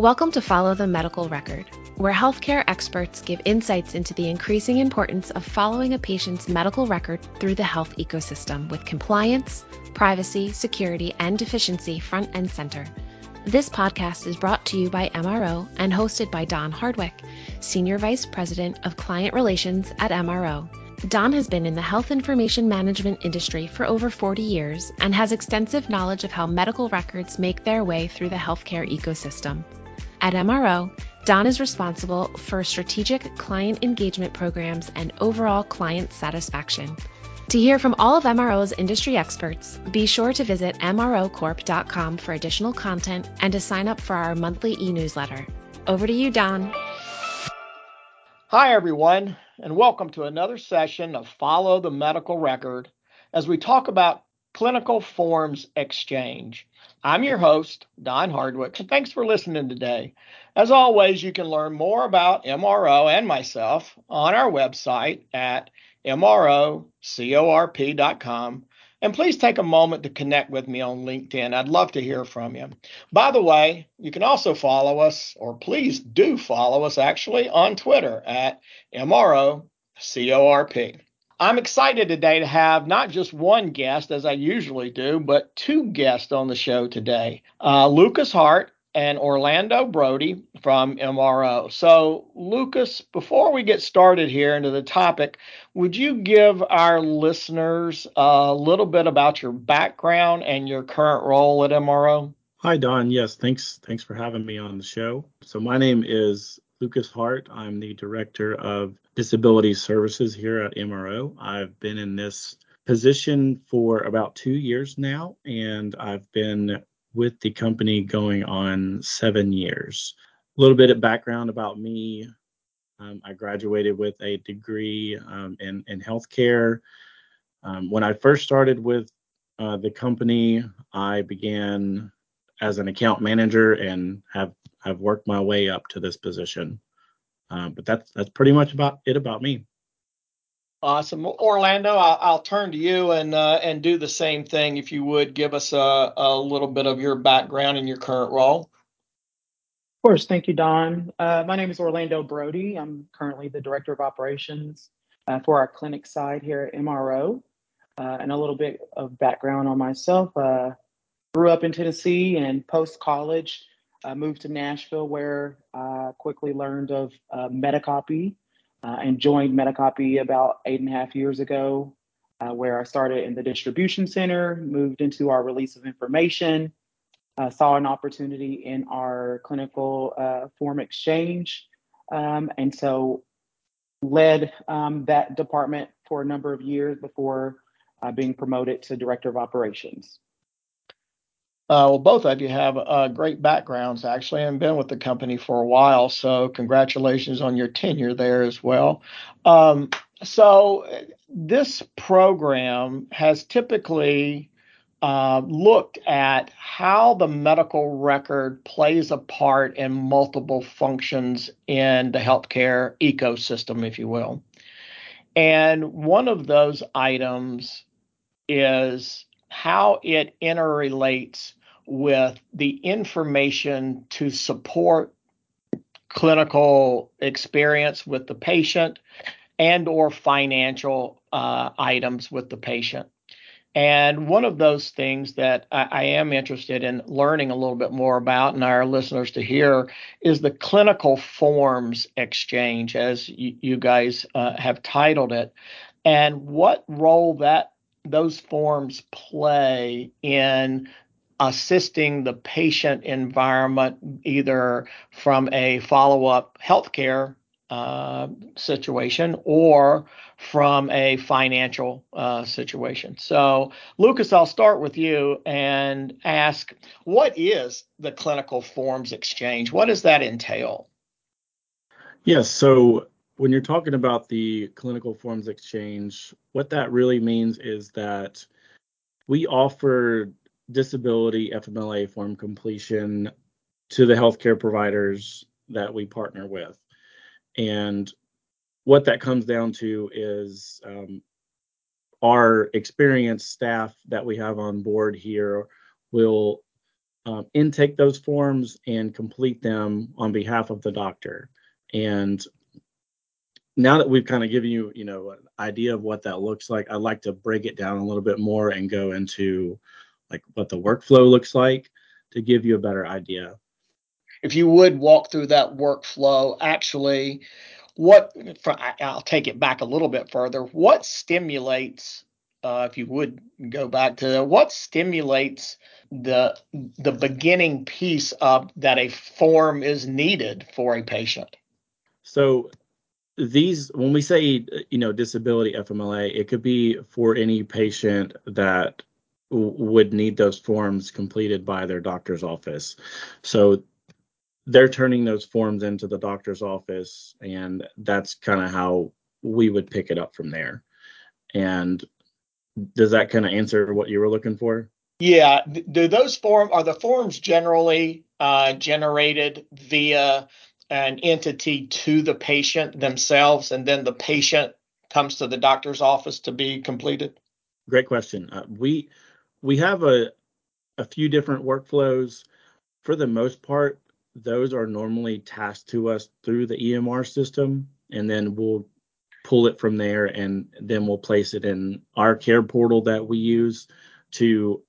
Welcome to Follow the Medical Record, where healthcare experts give insights into the increasing importance of following a patient's medical record through the health ecosystem with compliance, privacy, security, and efficiency front and center. This podcast is brought to you by MRO and hosted by Don Hardwick, Senior Vice President of Client Relations at MRO. Don has been in the health information management industry for over 40 years and has extensive knowledge of how medical records make their way through the healthcare ecosystem. At MRO, Don is responsible for strategic client engagement programs and overall client satisfaction. To hear from all of MRO's industry experts, be sure to visit MROcorp.com for additional content and to sign up for our monthly e newsletter. Over to you, Don. Hi, everyone, and welcome to another session of Follow the Medical Record as we talk about clinical forms exchange. I'm your host, Don Hardwick, thanks for listening today. As always, you can learn more about MRO and myself on our website at mrocorp.com and please take a moment to connect with me on LinkedIn. I'd love to hear from you. By the way, you can also follow us, or please do follow us actually, on Twitter at MROCORP. I'm excited today to have not just one guest, as I usually do, but two guests on the show today uh, Lucas Hart and Orlando Broady from MRO. So, Lucas, before we get started here into the topic, would you give our listeners a little bit about your background and your current role at MRO? Hi, Don. Yes, thanks. Thanks for having me on the show. So, my name is Lucas Hart. I'm the director of disability services here at MRO. I've been in this position for about two years now, and I've been with the company going on seven years. A little bit of background about me. Um, I graduated with a degree um, in, in healthcare. Um, when I first started with uh, the company, I began as an account manager and have, have worked my way up to this position. Uh, but that's that's pretty much about it about me. Awesome, Orlando. I'll, I'll turn to you and uh, and do the same thing if you would give us a, a little bit of your background and your current role. Of course, thank you, Don. Uh, my name is Orlando Broady. I'm currently the director of operations uh, for our clinic side here at MRO. Uh, and a little bit of background on myself. Uh, grew up in Tennessee and post college, moved to Nashville where I quickly learned of uh, Medicopy uh, and joined Medicopy about eight and a half years ago, uh, where I started in the distribution center, moved into our release of information, uh, saw an opportunity in our clinical uh, form exchange, um, and so led um, that department for a number of years before uh, being promoted to director of operations. Uh, well, both of you have uh, great backgrounds actually, and been with the company for a while. So, congratulations on your tenure there as well. Um, so, this program has typically uh, looked at how the medical record plays a part in multiple functions in the healthcare ecosystem, if you will. And one of those items is how it interrelates with the information to support clinical experience with the patient and or financial uh, items with the patient. And one of those things that I, I, am interested in learning a little bit more about and our listeners to hear is the clinical forms exchange as you, you guys uh, have titled it and what role that those forms play in assisting the patient environment either from a follow-up healthcare uh, situation or from a financial uh, situation. So, Lucas, I'll start with you and ask what is the clinical forms exchange? What does that entail? Yes. So, when you're talking about the clinical forms exchange, what that really means is that we offer disability FMLA form completion to the healthcare providers that we partner with. And what that comes down to is um, our experienced staff that we have on board here will um, intake those forms and complete them on behalf of the doctor. And now that we've kind of given you, you know, an idea of what that looks like, I'd like to break it down a little bit more and go into like what the workflow looks like to give you a better idea. If you would walk through that workflow, actually, what I'll take it back a little bit further. What stimulates, uh, if you would go back to what stimulates the the beginning piece of that a form is needed for a patient? So these when we say you know disability FMLA, it could be for any patient that would need those forms completed by their doctor's office. So they're turning those forms into the doctor's office, and that's kind of how we would pick it up from there. And does that kind of answer what you were looking for? Yeah. Do those form are the forms generally uh, generated via an entity to the patient themselves, and then the patient comes to the doctor's office to be completed? Great question. Uh, we we have a a few different workflows. For the most part, those are normally tasked to us through the EMR system, and then we'll pull it from there, and then we'll place it in our care portal that we use to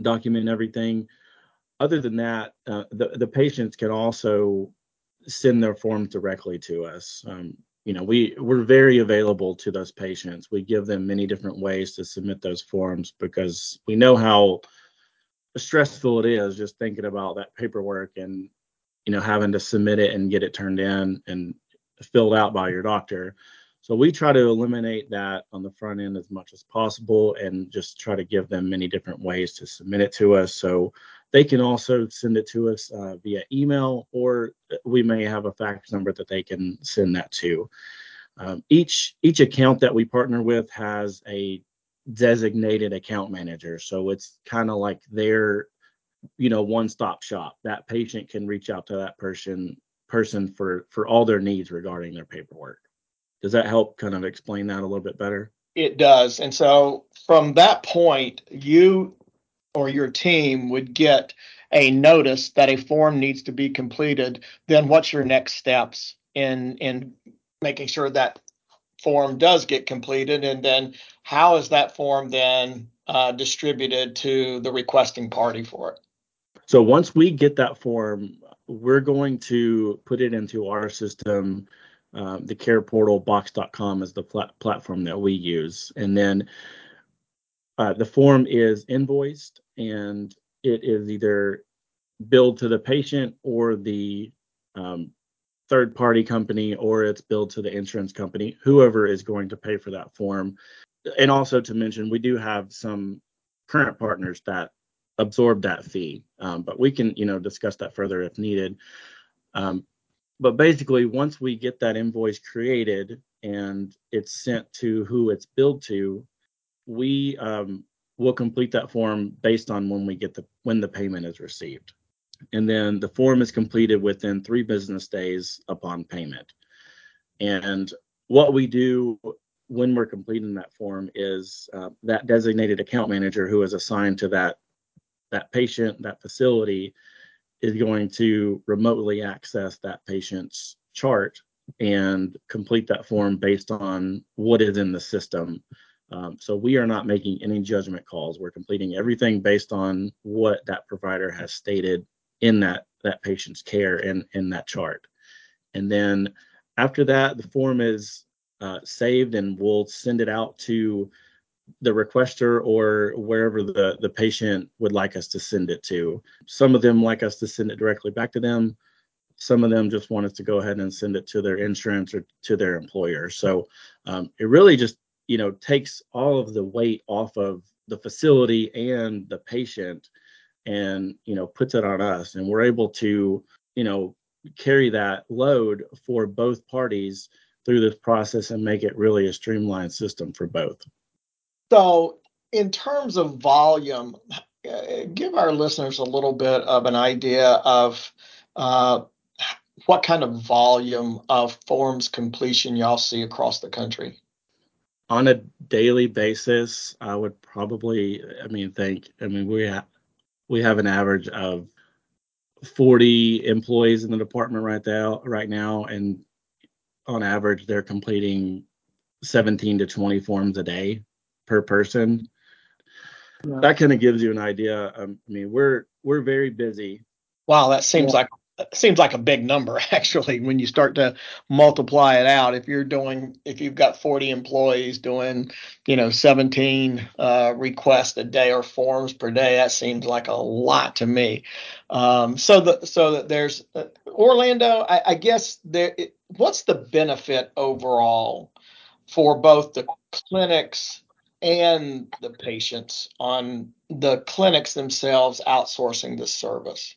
document everything. Other than that, uh, the the patients can also send their forms directly to us. Um, you know, we we're very available to those patients. We give them many different ways to submit those forms because we know how stressful it is just thinking about that paperwork and you know having to submit it and get it turned in and filled out by your doctor. So we try to eliminate that on the front end as much as possible and just try to give them many different ways to submit it to us. So they can also send it to us uh, via email, or we may have a fax number that they can send that to. Um, each each account that we partner with has a designated account manager, so it's kind of like their you know one-stop shop. That patient can reach out to that person person for for all their needs regarding their paperwork. Does that help kind of explain that a little bit better? It does. And so from that point, you or your team would get a notice that a form needs to be completed, then what's your next steps in in making sure that form does get completed, and then how is that form then uh, distributed to the requesting party for it? So once we get that form, we're going to put it into our system. Um, the care portal box.com is the plat- platform that we use, and then uh, the form is invoiced and it is either billed to the patient or the um, third party company or it's billed to the insurance company, whoever is going to pay for that form. And also to mention, we do have some current partners that absorb that fee, um, but we can, you know, discuss that further if needed. Um, but basically, once we get that invoice created and it's sent to who it's billed to, we um, will complete that form based on when we get the when the payment is received. And then the form is completed within three business days upon payment. And what we do when we're completing that form is uh, that designated account manager who is assigned to that that patient that facility is going to remotely access that patient's chart and complete that form based on what is in the system um, so we are not making any judgment calls. We're completing everything based on what that provider has stated in that that patient's care and in that chart. And then after that, the form is uh, saved and we'll send it out to the requester or wherever the the patient would like us to send it to. Some of them like us to send it directly back to them. Some of them just want us to go ahead and send it to their insurance or to their employer. So um, it really just you know takes all of the weight off of the facility and the patient and you know puts it on us. And we're able to you know carry that load for both parties through this process and make it really a streamlined system for both. So in terms of volume give our listeners a little bit of an idea of uh, what kind of volume of forms completion y'all see across the country on a daily basis, I would probably, I mean, think, I mean, we have we have an average of 40 employees in the department right now, right now, and on average, they're completing 17 to 20 forms a day per person. Yeah. That kind of gives you an idea. Um, I mean, we're we're very busy. Wow, that seems yeah. like seems like a big number actually when you start to multiply it out. If you're doing if you've got 40 employees doing you know 17 uh, requests a day or forms per day that seems like a lot to me. Um, so the so that there's uh, orlando I, I, guess there it, what's the benefit overall for both the clinics and the patients on the clinics themselves outsourcing this service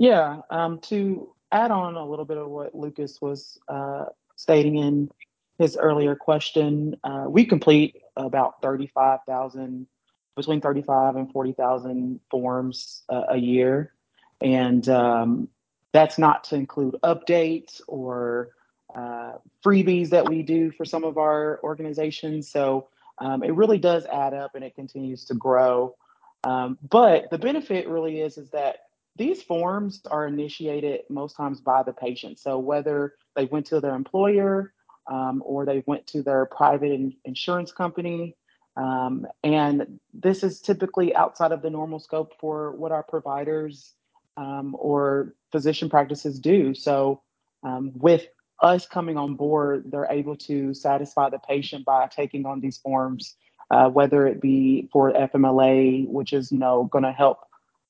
yeah, um, to add on a little bit of what Lucas was uh, stating in his earlier question, uh, we complete about 35,000, between 35 and 40,000 forms uh, a year. And um, that's not to include updates or uh, freebies that we do for some of our organizations. So um, it really does add up and it continues to grow. Um, but the benefit really is is that these forms are initiated most times by the patient. So whether they went to their employer um, or they went to their private in- insurance company, um, and this is typically outside of the normal scope for what our providers um, or physician practices do. So um, with us coming on board, they're able to satisfy the patient by taking on these forms, uh, whether it be for FMLA, which is you know going to help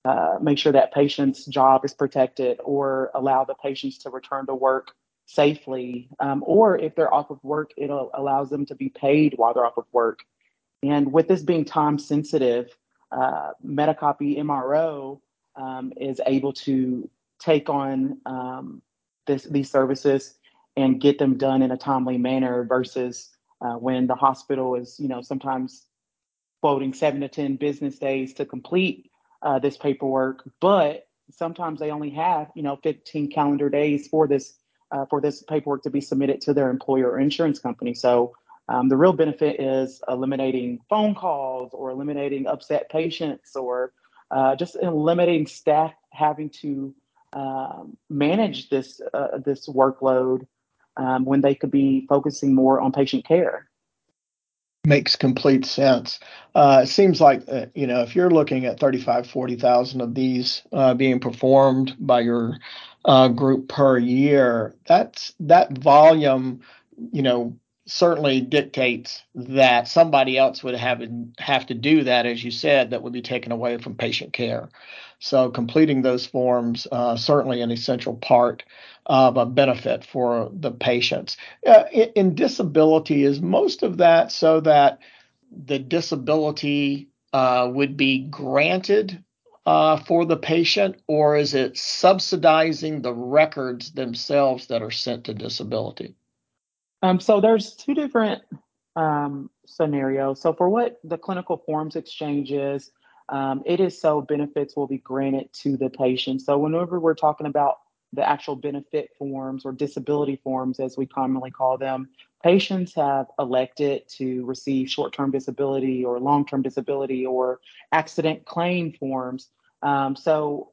uh, make sure that patient's job is protected or allow the patients to return to work safely. Um, or if they're off of work, it allows them to be paid while they're off of work. And with this being time sensitive, uh, Medicopy MRO um, is able to take on um, this, these services and get them done in a timely manner versus uh, when the hospital is, you know, sometimes quoting seven to 10 business days to complete uh, this paperwork, but sometimes they only have you know 15 calendar days for this uh, for this paperwork to be submitted to their employer or insurance company. So um, the real benefit is eliminating phone calls or eliminating upset patients or uh, just eliminating staff having to um, manage this uh, this workload um, when they could be focusing more on patient care makes complete sense. Uh, it seems like uh, you know if you're looking at 35, 40,000 of these uh, being performed by your uh, group per year, that's that volume, you know, certainly dictates that somebody else would have have to do that, as you said, that would be taken away from patient care. So completing those forms uh, certainly an essential part of a benefit for the patients. Uh, in, disability, is most of that so that the disability uh, would be granted uh, for the patient, or is it subsidizing the records themselves that are sent to disability? Um, so there's two different um, scenarios. So for what the clinical forms exchange is, um, it is so benefits will be granted to the patient. So whenever we're talking about the actual benefit forms or disability forms, as we commonly call them, patients have elected to receive short term disability or long term disability or accident claim forms. Um, so,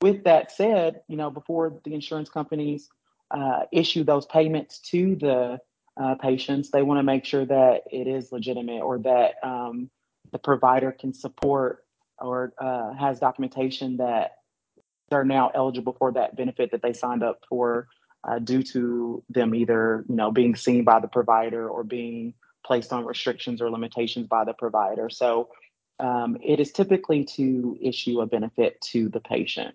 with that said, you know, before the insurance companies uh, issue those payments to the uh, patients, they want to make sure that it is legitimate or that um, the provider can support or uh, has documentation that they're now eligible for that benefit that they signed up for uh, due to them either you know being seen by the provider or being placed on restrictions or limitations by the provider. So um, it is typically to issue a benefit to the patient.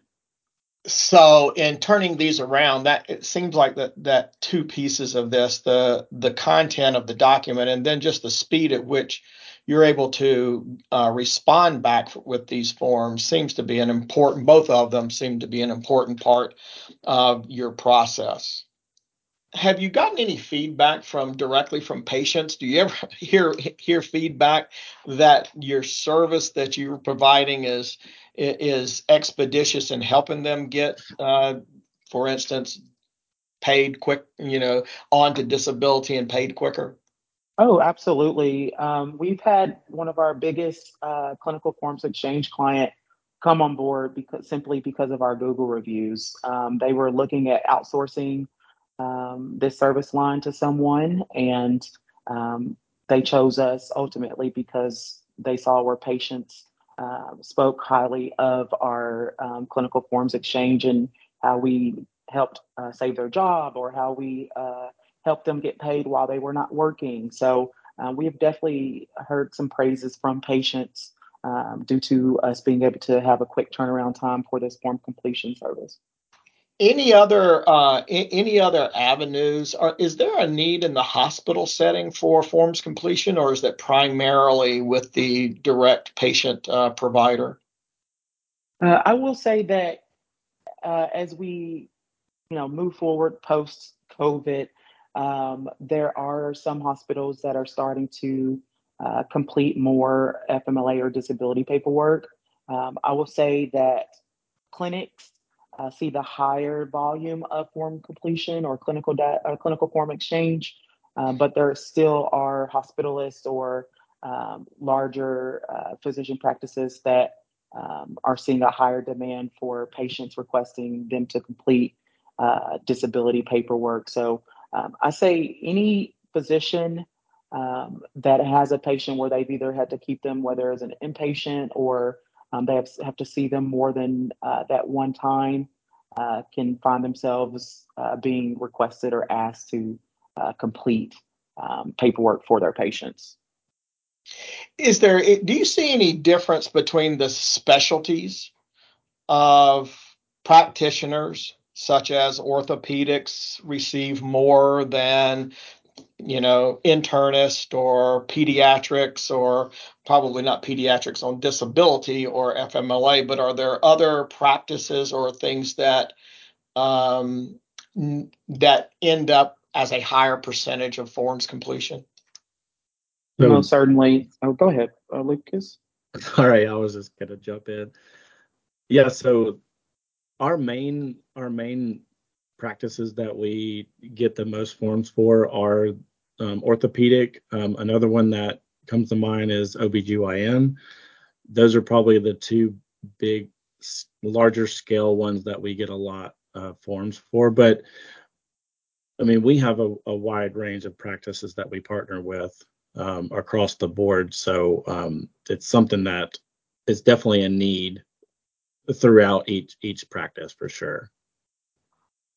So in turning these around, that it seems like that that two pieces of this, the the content of the document and then just the speed at which you're able to uh, respond back with these forms seems to be an important, both of them seem to be an important part of your process. Have you gotten any feedback from directly from patients? Do you ever hear hear feedback that your service that you're providing is is expeditious in helping them get, uh, for instance, paid quick, you know, onto disability and paid quicker? Oh, absolutely. Um, we've had one of our biggest uh, clinical forms exchange client come on board because simply because of our Google reviews. Um, they were looking at outsourcing um, this service line to someone, and um, they chose us ultimately because they saw where patients uh, spoke highly of our um, clinical forms exchange and how we helped uh, save their job or how we uh, helped them get paid while they were not working. So uh, we have definitely heard some praises from patients um, due to us being able to have a quick turnaround time for this form completion service. Any other uh, any other avenues? Are, is there a need in the hospital setting for forms completion, or is that primarily with the direct patient uh, provider? Uh, I will say that uh, as we, you know, move forward post COVID, um, there are some hospitals that are starting to uh, complete more FMLA or disability paperwork. Um, I will say that clinics see the higher volume of form completion or clinical da- or clinical form exchange, uh, but there still are hospitalists or um, larger uh, physician practices that um, are seeing a higher demand for patients requesting them to complete uh, disability paperwork. So um, I say any physician um, that has a patient where they've either had to keep them, whether as an inpatient or um, they have, have to see them more than uh, that one time, uh, can find themselves uh, being requested or asked to uh, complete um, paperwork for their patients. Is there, do you see any difference between the specialties of practitioners, such as orthopedics, receive more than you know, internist or pediatrics or probably not pediatrics on disability or FMLA, but are there other practices or things that um, that end up as a higher percentage of forms completion? So, Most certainly. Oh, go ahead, uh, Lucas. All right, I was just gonna jump in. Yeah, so our main our main practices that we get the most forms for are um, orthopedic. Um, another one that comes to mind is OBGYN. Those are probably the two big, larger scale ones that we get a lot of forms for. But I mean, we have a, a wide range of practices that we partner with um, across the board. So um, it's something that is definitely a need throughout each each practice for sure.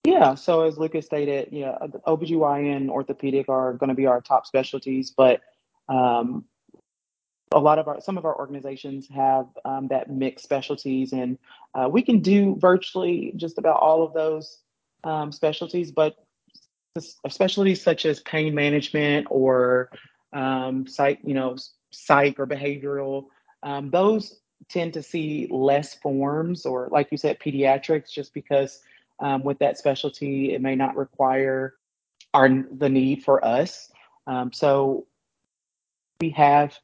Yeah, so as Lucas stated, yeah, OBGYN, orthopedic are going to be our top specialties, but um, a lot of our some of our organizations have um, that mixed specialties, and uh, we can do virtually just about all of those um, specialties. But specialties such as pain management or um, psych, you know, psych or behavioral, um, those tend to see less forms, or like you said, pediatrics, just because um, with that specialty, it may not require our the need for us. Um, so we have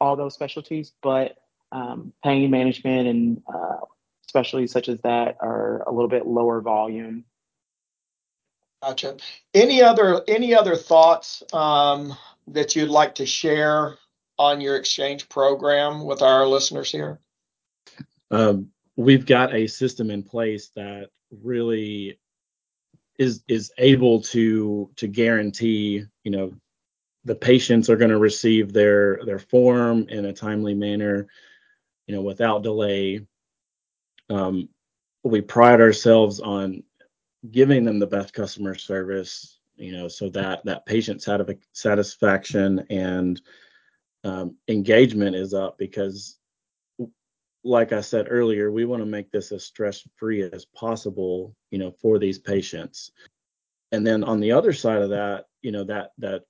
all those specialties, but um, pain management and uh, specialties such as that are a little bit lower volume. Gotcha. Any other any other thoughts um, that you'd like to share on your exchange program with our listeners here? Um, we've got a system in place that really is is able to to guarantee you know the patients are going to receive their their form in a timely manner you know without delay. Um, we pride ourselves on giving them the best customer service you know so that that patient satisfaction and um, engagement is up because like I said earlier, we want to make this as stress free as possible, you know, for these patients. And then on the other side of that, you know, that that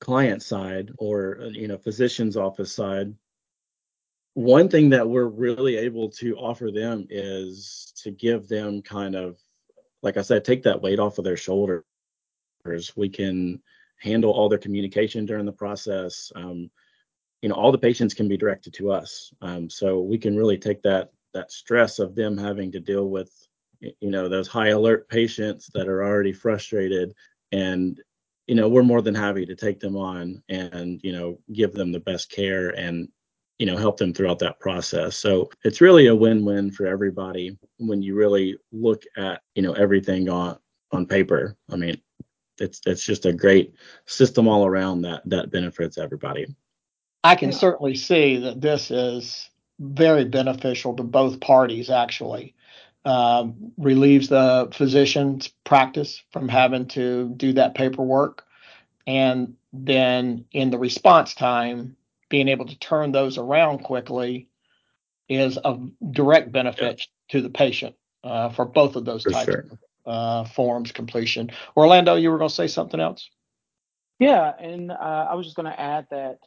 client side or you know physician's office side, one thing that we're really able to offer them is to give them kind of, like I said, take that weight off of their shoulders. We can handle all their communication during the process. Um, you know all the patients can be directed to us. Um, so we can really take that that stress of them having to deal with you know those high alert patients that are already frustrated and you know we're more than happy to take them on and you know give them the best care and you know help them throughout that process. So it's really a win-win for everybody when you really look at you know everything on on paper. I mean it's it's just a great system all around that that benefits everybody i can certainly see that this is very beneficial to both parties actually um, relieves the physician's practice from having to do that paperwork and then in the response time being able to turn those around quickly is a direct benefit to the patient uh, for both of those for types sure. of uh, forms completion. Orlando, you were going to say something else? Yeah, and uh, I was just going to add that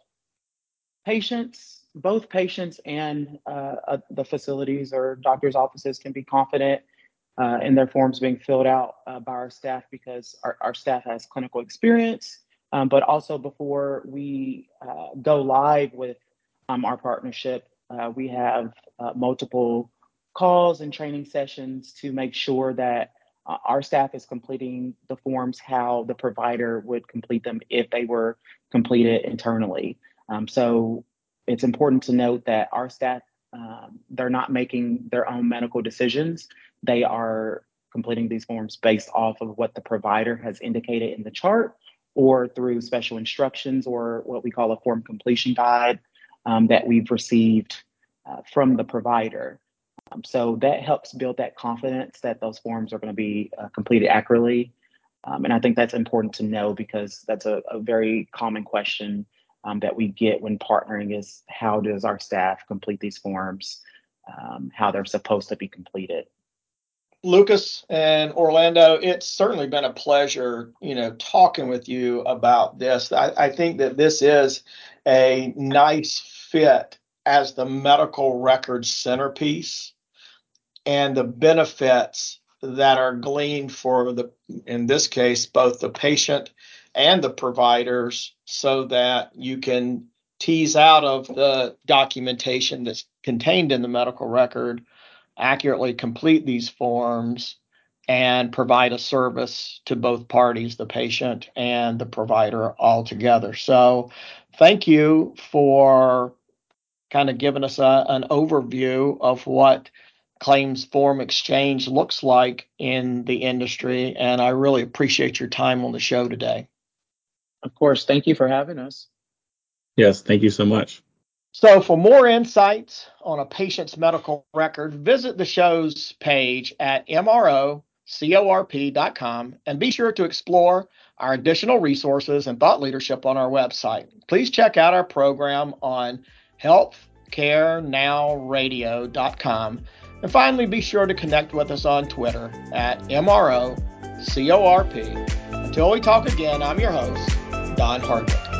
patients, both patients and uh, uh, the facilities or doctors' offices can be confident uh, in their forms being filled out by our staff because our, our staff has clinical experience um, but also before we uh, go live with um, our partnership, uh, we have uh, multiple calls and training sessions to make sure that uh, our staff is completing the forms how the provider would complete them if they were completed internally. Um, so it's important to note that our staff um, they're not making their own medical decisions. They are completing these forms based off of what the provider has indicated in the chart or through special instructions or what we call a form completion guide um, that we've received uh, from the provider. Um, so that helps build that confidence that those forms are going to be uh, completed accurately. Um, and I think that's important to know because that's a, a very common question um, that we get when partnering is how does our staff complete these forms, um, how they're supposed to be completed. Lucas and Orlando, it's certainly been a pleasure, you know, talking with you about this. I, I, think that this is a nice fit as the medical record centerpiece and the benefits that are gleaned for the, in this case, both the patient and the providers so that you can tease out of the documentation that's contained in the medical record accurately complete these forms and provide a service to both parties, the patient and the provider all together. So, thank you for kind of giving us a, an overview of what claims form exchange looks like in the industry. And I really appreciate your time on the show today. Of course. Thank you for having us. Yes. Thank you so much. So, for more insights on a patient's medical record, visit the show's page at mrocorp.com and be sure to explore our additional resources and thought leadership on our website. Please check out our program on healthcarenowradio.com. And finally, be sure to connect with us on Twitter at MROCORP. Until we talk again, I'm your host, Don Hardwick.